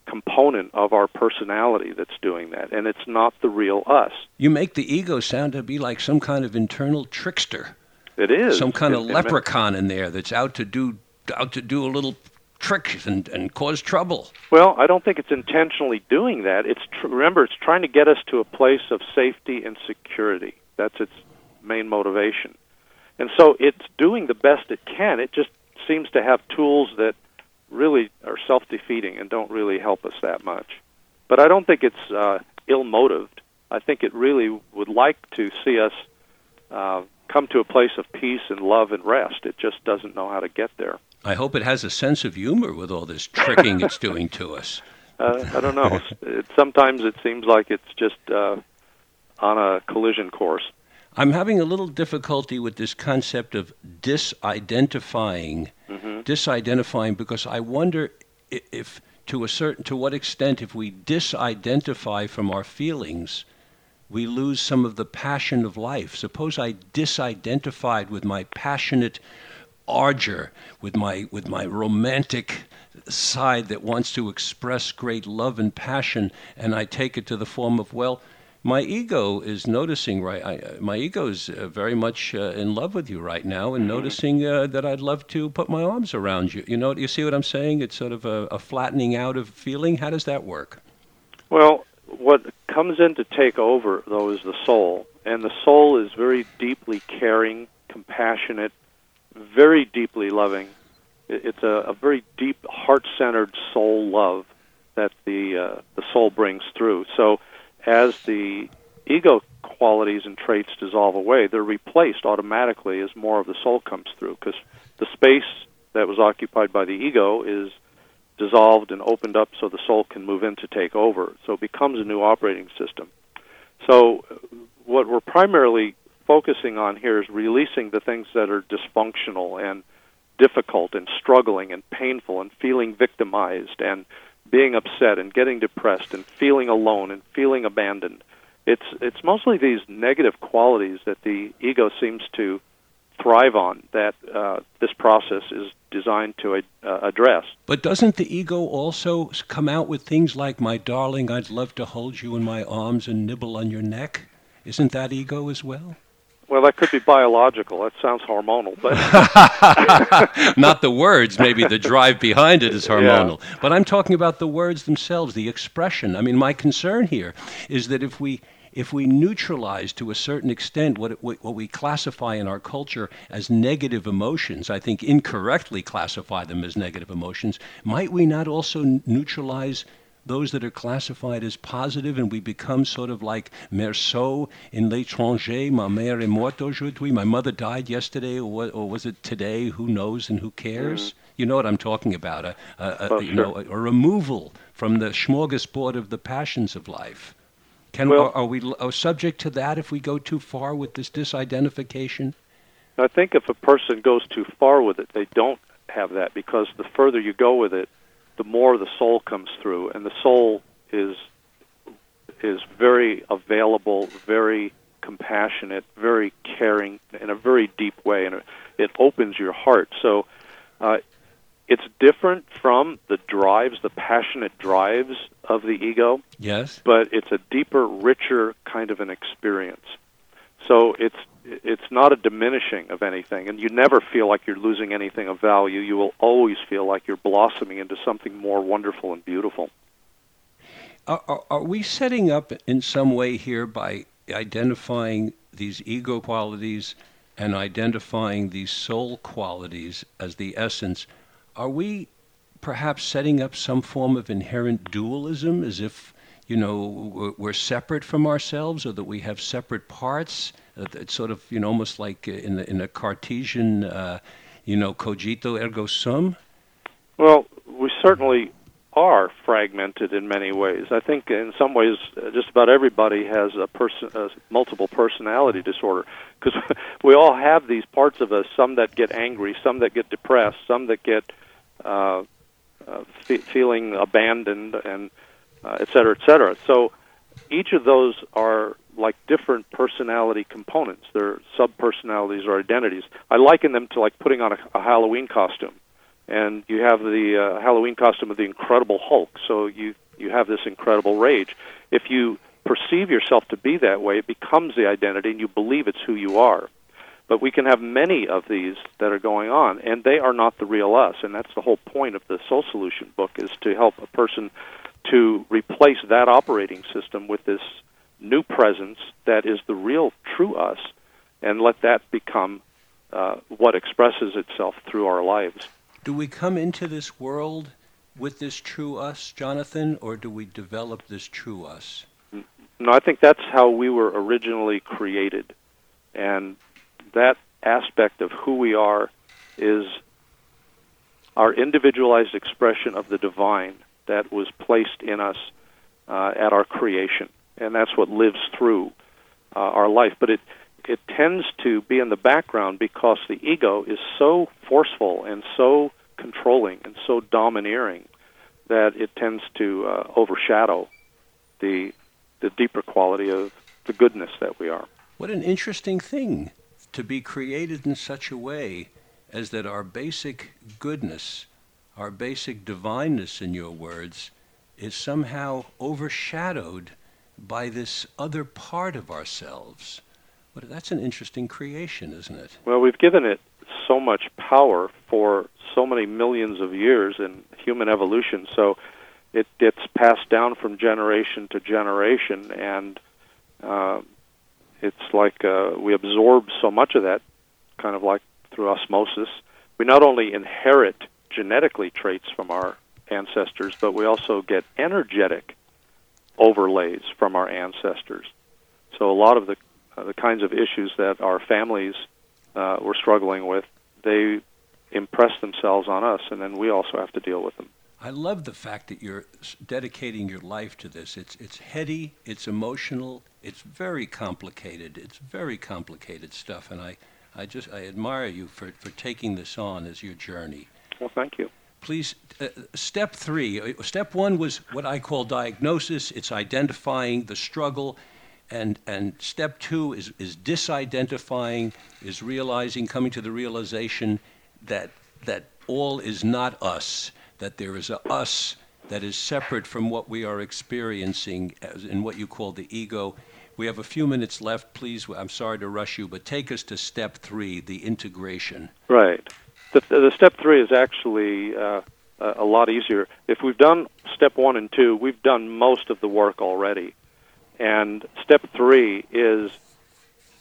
component of our personality that's doing that and it's not the real us. You make the ego sound to be like some kind of internal trickster, it is. Some kind of It- it- leprechaun in there that's out to do out to do a little trick and, and cause trouble. well i don't think it's intentionally doing that. It's tr- remember it's trying to get us to a place of safety and security. That's its main motivation and so it's doing the best it can it just seems to have tools that really are self-defeating and don't really help us that much. But I don't think it's uh, ill-motived. I think it really would like to see us uh, come to a place of peace and love and rest. It just doesn't know how to get there. I hope it has a sense of humor with all this tricking it's doing to us. <laughs> Uh, I don't know. it, sometimes it seems like it's just uh, on a collision course. I'm having a little difficulty with this concept of disidentifying, hmm disidentifying, because I wonder i- if, to a certain, to what extent, if we disidentify from our feelings, we lose some of the passion of life. Suppose I disidentified with my passionate ardor, with my with my romantic side that wants to express great love and passion, and I take it to the form of well. My ego is noticing right. I, uh, my ego is uh, very much uh, in love with you right now, and noticing uh, that I'd love to put my arms around you. You know, you see what I'm saying? It's sort of a, a flattening out of feeling. How does that work? Well, what comes in to take over, though, is the soul. And the soul is very deeply caring, compassionate, very deeply loving. It's a, a very deep, heart-centered soul love that the uh, the soul brings through. So, as the ego qualities and traits dissolve away, they're replaced automatically as more of the soul comes through. Because the space that was occupied by the ego is dissolved and opened up so the soul can move in to take over. So it becomes a new operating system. So uh, what we're primarily focusing on here is releasing the things that are dysfunctional and difficult and struggling and painful and feeling victimized and being upset and getting depressed and feeling alone and feeling abandoned. It's it's mostly these negative qualities that the ego seems to thrive on that uh, this process is designed to uh, address. But doesn't the ego also come out with things like, "My darling, I'd love to hold you in my arms and nibble on your neck"? Isn't that ego as well? Well, that could be biological. That sounds hormonal, but <laughs> not the words. Maybe the drive behind it is hormonal. Yeah. But I'm talking about the words themselves, the expression. I mean, my concern here is that if we if we neutralize to a certain extent what, what we classify in our culture as negative emotions, I think incorrectly classify them as negative emotions, might we not also neutralize those that are classified as positive and we become sort of like Meursault in L'étranger, ma mère est morte aujourd'hui, my mother died yesterday, or, or was it today, who knows and who cares? Mm. You know what I'm talking about, a, a, a oh, you sure. know, a, a removal from the smorgasbord of the passions of life. Can, well, are, are we are subject to that if we go too far with this disidentification? I think if a person goes too far with it, they don't have that because the further you go with it, the more the soul comes through, and the soul is is very available, very compassionate, very caring in a very deep way, and it, it opens your heart. So uh, it's different from the drives, the passionate drives of the ego. Yes. But it's a deeper, richer kind of an experience. So it's it's not a diminishing of anything, and you never feel like you're losing anything of value. You will always feel like you're blossoming into something more wonderful and beautiful. Are, are, are we setting up in some way here by identifying these ego qualities and identifying these soul qualities as the essence? Are we perhaps setting up some form of inherent dualism, as if you know we're separate from ourselves, or that we have separate parts? Uh, it's sort of you know almost like in in a Cartesian, uh, you know, cogito ergo sum. Well, we certainly are fragmented in many ways. I think in some ways, uh, just about everybody has a person, a multiple personality disorder, because <laughs> we all have these parts of us. Some that get angry, some that get depressed, some that get uh, uh, fe- feeling abandoned, and uh, et cetera, et cetera. So each of those are like different personality components. They're sub personalities or identities. I liken them to like putting on a, a Halloween costume, and you have the uh, Halloween costume of the Incredible Hulk. So you you have this incredible rage. If you perceive yourself to be that way, it becomes the identity, and you believe it's who you are. But we can have many of these that are going on, and they are not the real us. And that's the whole point of the Soul Solution book is to help a person to replace that operating system with this new presence that is the real true us and let that become uh, what expresses itself through our lives. Do we come into this world with this true us, Jonathan, or do we develop this true us? No, I think that's how we were originally created. And that aspect of who we are is our individualized expression of the divine that was placed in us uh, at our creation and that's what lives through uh, our life. But it it tends to be in the background because the ego is so forceful and so controlling and so domineering that it tends to uh, overshadow the the deeper quality of the goodness that we are. What an interesting thing to be created in such a way as that our basic goodness, our basic divineness in your words, is somehow overshadowed by this other part of ourselves. But that's an interesting creation, isn't it? Well, we've given it so much power for so many millions of years in human evolution, so it gets passed down from generation to generation, and uh, it's like uh, we absorb so much of that, kind of like through osmosis. We not only inherit genetically traits from our ancestors, but we also get energetic overlays from our ancestors. So a lot of the uh, the kinds of issues that our families uh, were struggling with, they impress themselves on us, and then we also have to deal with them. I love the fact that you're dedicating your life to this. It's it's heady, it's emotional, It's very complicated. It's very complicated stuff, and I, I just I admire you for, for taking this on as your journey. Well, thank you. Please, uh, step three. uh, Step one was what I call diagnosis. It's identifying the struggle, and and step two is is disidentifying, is realizing, coming to the realization that that all is not us. That there is a us that is separate from what we are experiencing as in what you call the ego. We have a few minutes left. Please, I'm sorry to rush you, but take us to step three, the integration. Right. The, the step three is actually uh, a a lot easier. If we've done step one and two, we've done most of the work already. And step three is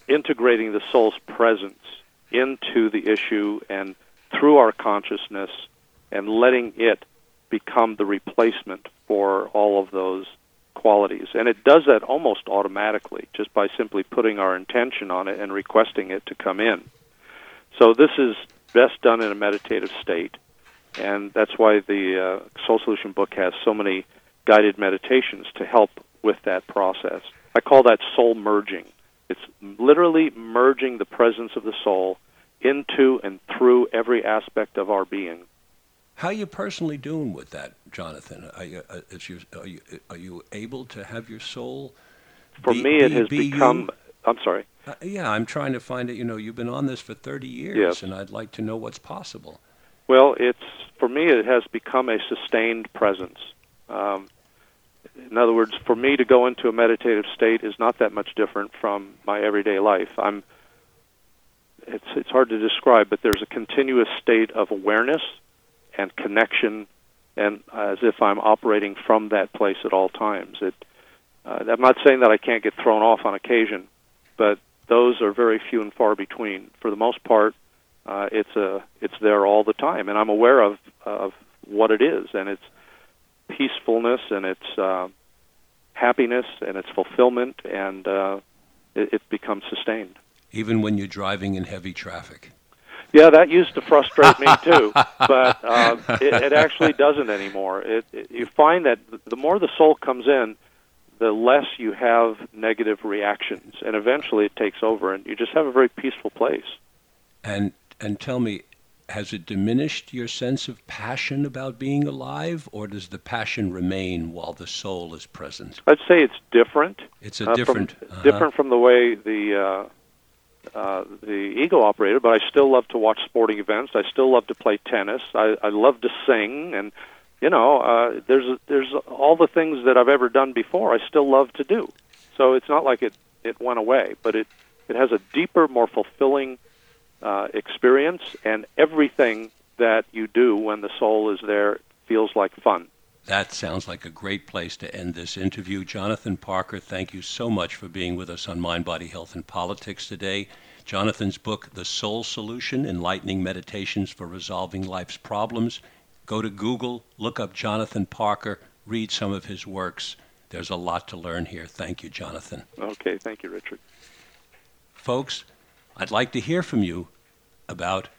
integrating the soul's presence into the issue and through our consciousness and letting it become the replacement for all of those qualities. And it does that almost automatically just by simply putting our intention on it and requesting it to come in. So this is best done in a meditative state. And that's why the uh, Soul Solution book has so many guided meditations to help with that process. I call that soul merging. It's literally merging the presence of the soul into and through every aspect of our being. How are you personally doing with that, Jonathan? Are you, uh, you, are you, are you able to have your soul? For be- me, it be- has be you? I'm sorry. Uh, yeah, I'm trying to find it. You know, you've been on this for 30 years, Yes. and I'd like to know what's possible. Well, it's for me. It has become a sustained presence. Um, in other words, for me to go into a meditative state is not that much different from my everyday life. I'm. It's it's hard to describe, but there's a continuous state of awareness and connection, and as if I'm operating from that place at all times. It. Uh, I'm not saying that I can't get thrown off on occasion, but those are very few and far between. For the most part, uh, it's a it's there all the time, and I'm aware of of what it is, and it's peacefulness, and it's uh, happiness, and it's fulfillment, and uh, it, it becomes sustained. Even when you're driving in heavy traffic. Yeah, that used to frustrate me too, but uh, it, it actually doesn't anymore. It, it, you find that the more the soul comes in, the less you have negative reactions, and eventually it takes over, and you just have a very peaceful place. And and tell me, has it diminished your sense of passion about being alive, or does the passion remain while the soul is present? I'd say it's different. It's a uh, different, from, uh-huh. different from the way the uh, uh, the ego operated. But I still love to watch sporting events. I still love to play tennis. I, I love to sing, and you know, uh, there's there's all the things that I've ever done before. I still love to do. So it's not like it it went away, but it it has a deeper, more fulfilling uh, experience, and everything that you do when the soul is there feels like fun. That sounds like a great place to end this interview. Jonathan Parker, thank you so much for being with us on Mind, Body, Health, and Politics today. Jonathan's book, The Soul Solution Enlightening Meditations for Resolving Life's Problems. Go to Google, look up Jonathan Parker, read some of his works. There's a lot to learn here. Thank you, Jonathan. Okay, thank you, Richard. Folks, I'd like to hear from you about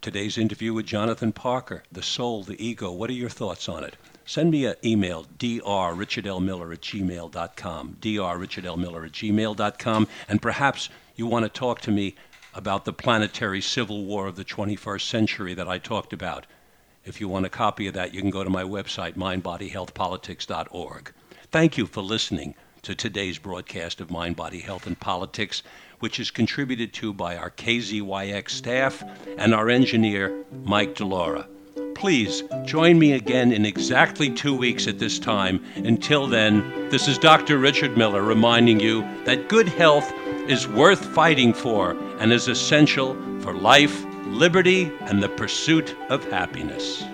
today's interview with Jonathan Parker, the soul, the ego. What are your thoughts on it? Send me an email, drrichardlmiller at gmail.com, drrichardlmiller at gmail.com, and perhaps you want to talk to me about the planetary civil war of the 21st century that I talked about. If you want a copy of that, you can go to my website, mindbodyhealthpolitics.org. Thank you for listening to today's broadcast of Mind, Body, Health, and Politics, which is contributed to by our KZYX staff and our engineer, Mike Delora. Please join me again in exactly two weeks at this time. Until then, this is Dr. Richard Miller reminding you that good health is worth fighting for and is essential for life, liberty, and the pursuit of happiness.